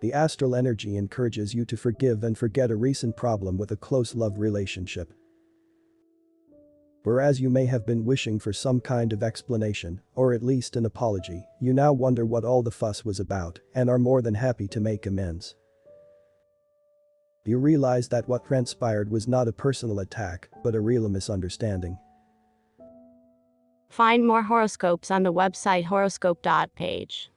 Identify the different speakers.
Speaker 1: The astral energy encourages you to forgive and forget a recent problem with a close love relationship. Whereas you may have been wishing for some kind of explanation, or at least an apology, you now wonder what all the fuss was about and are more than happy to make amends. You realize that what transpired was not a personal attack, but a real misunderstanding.
Speaker 2: Find more horoscopes on the website horoscope.page.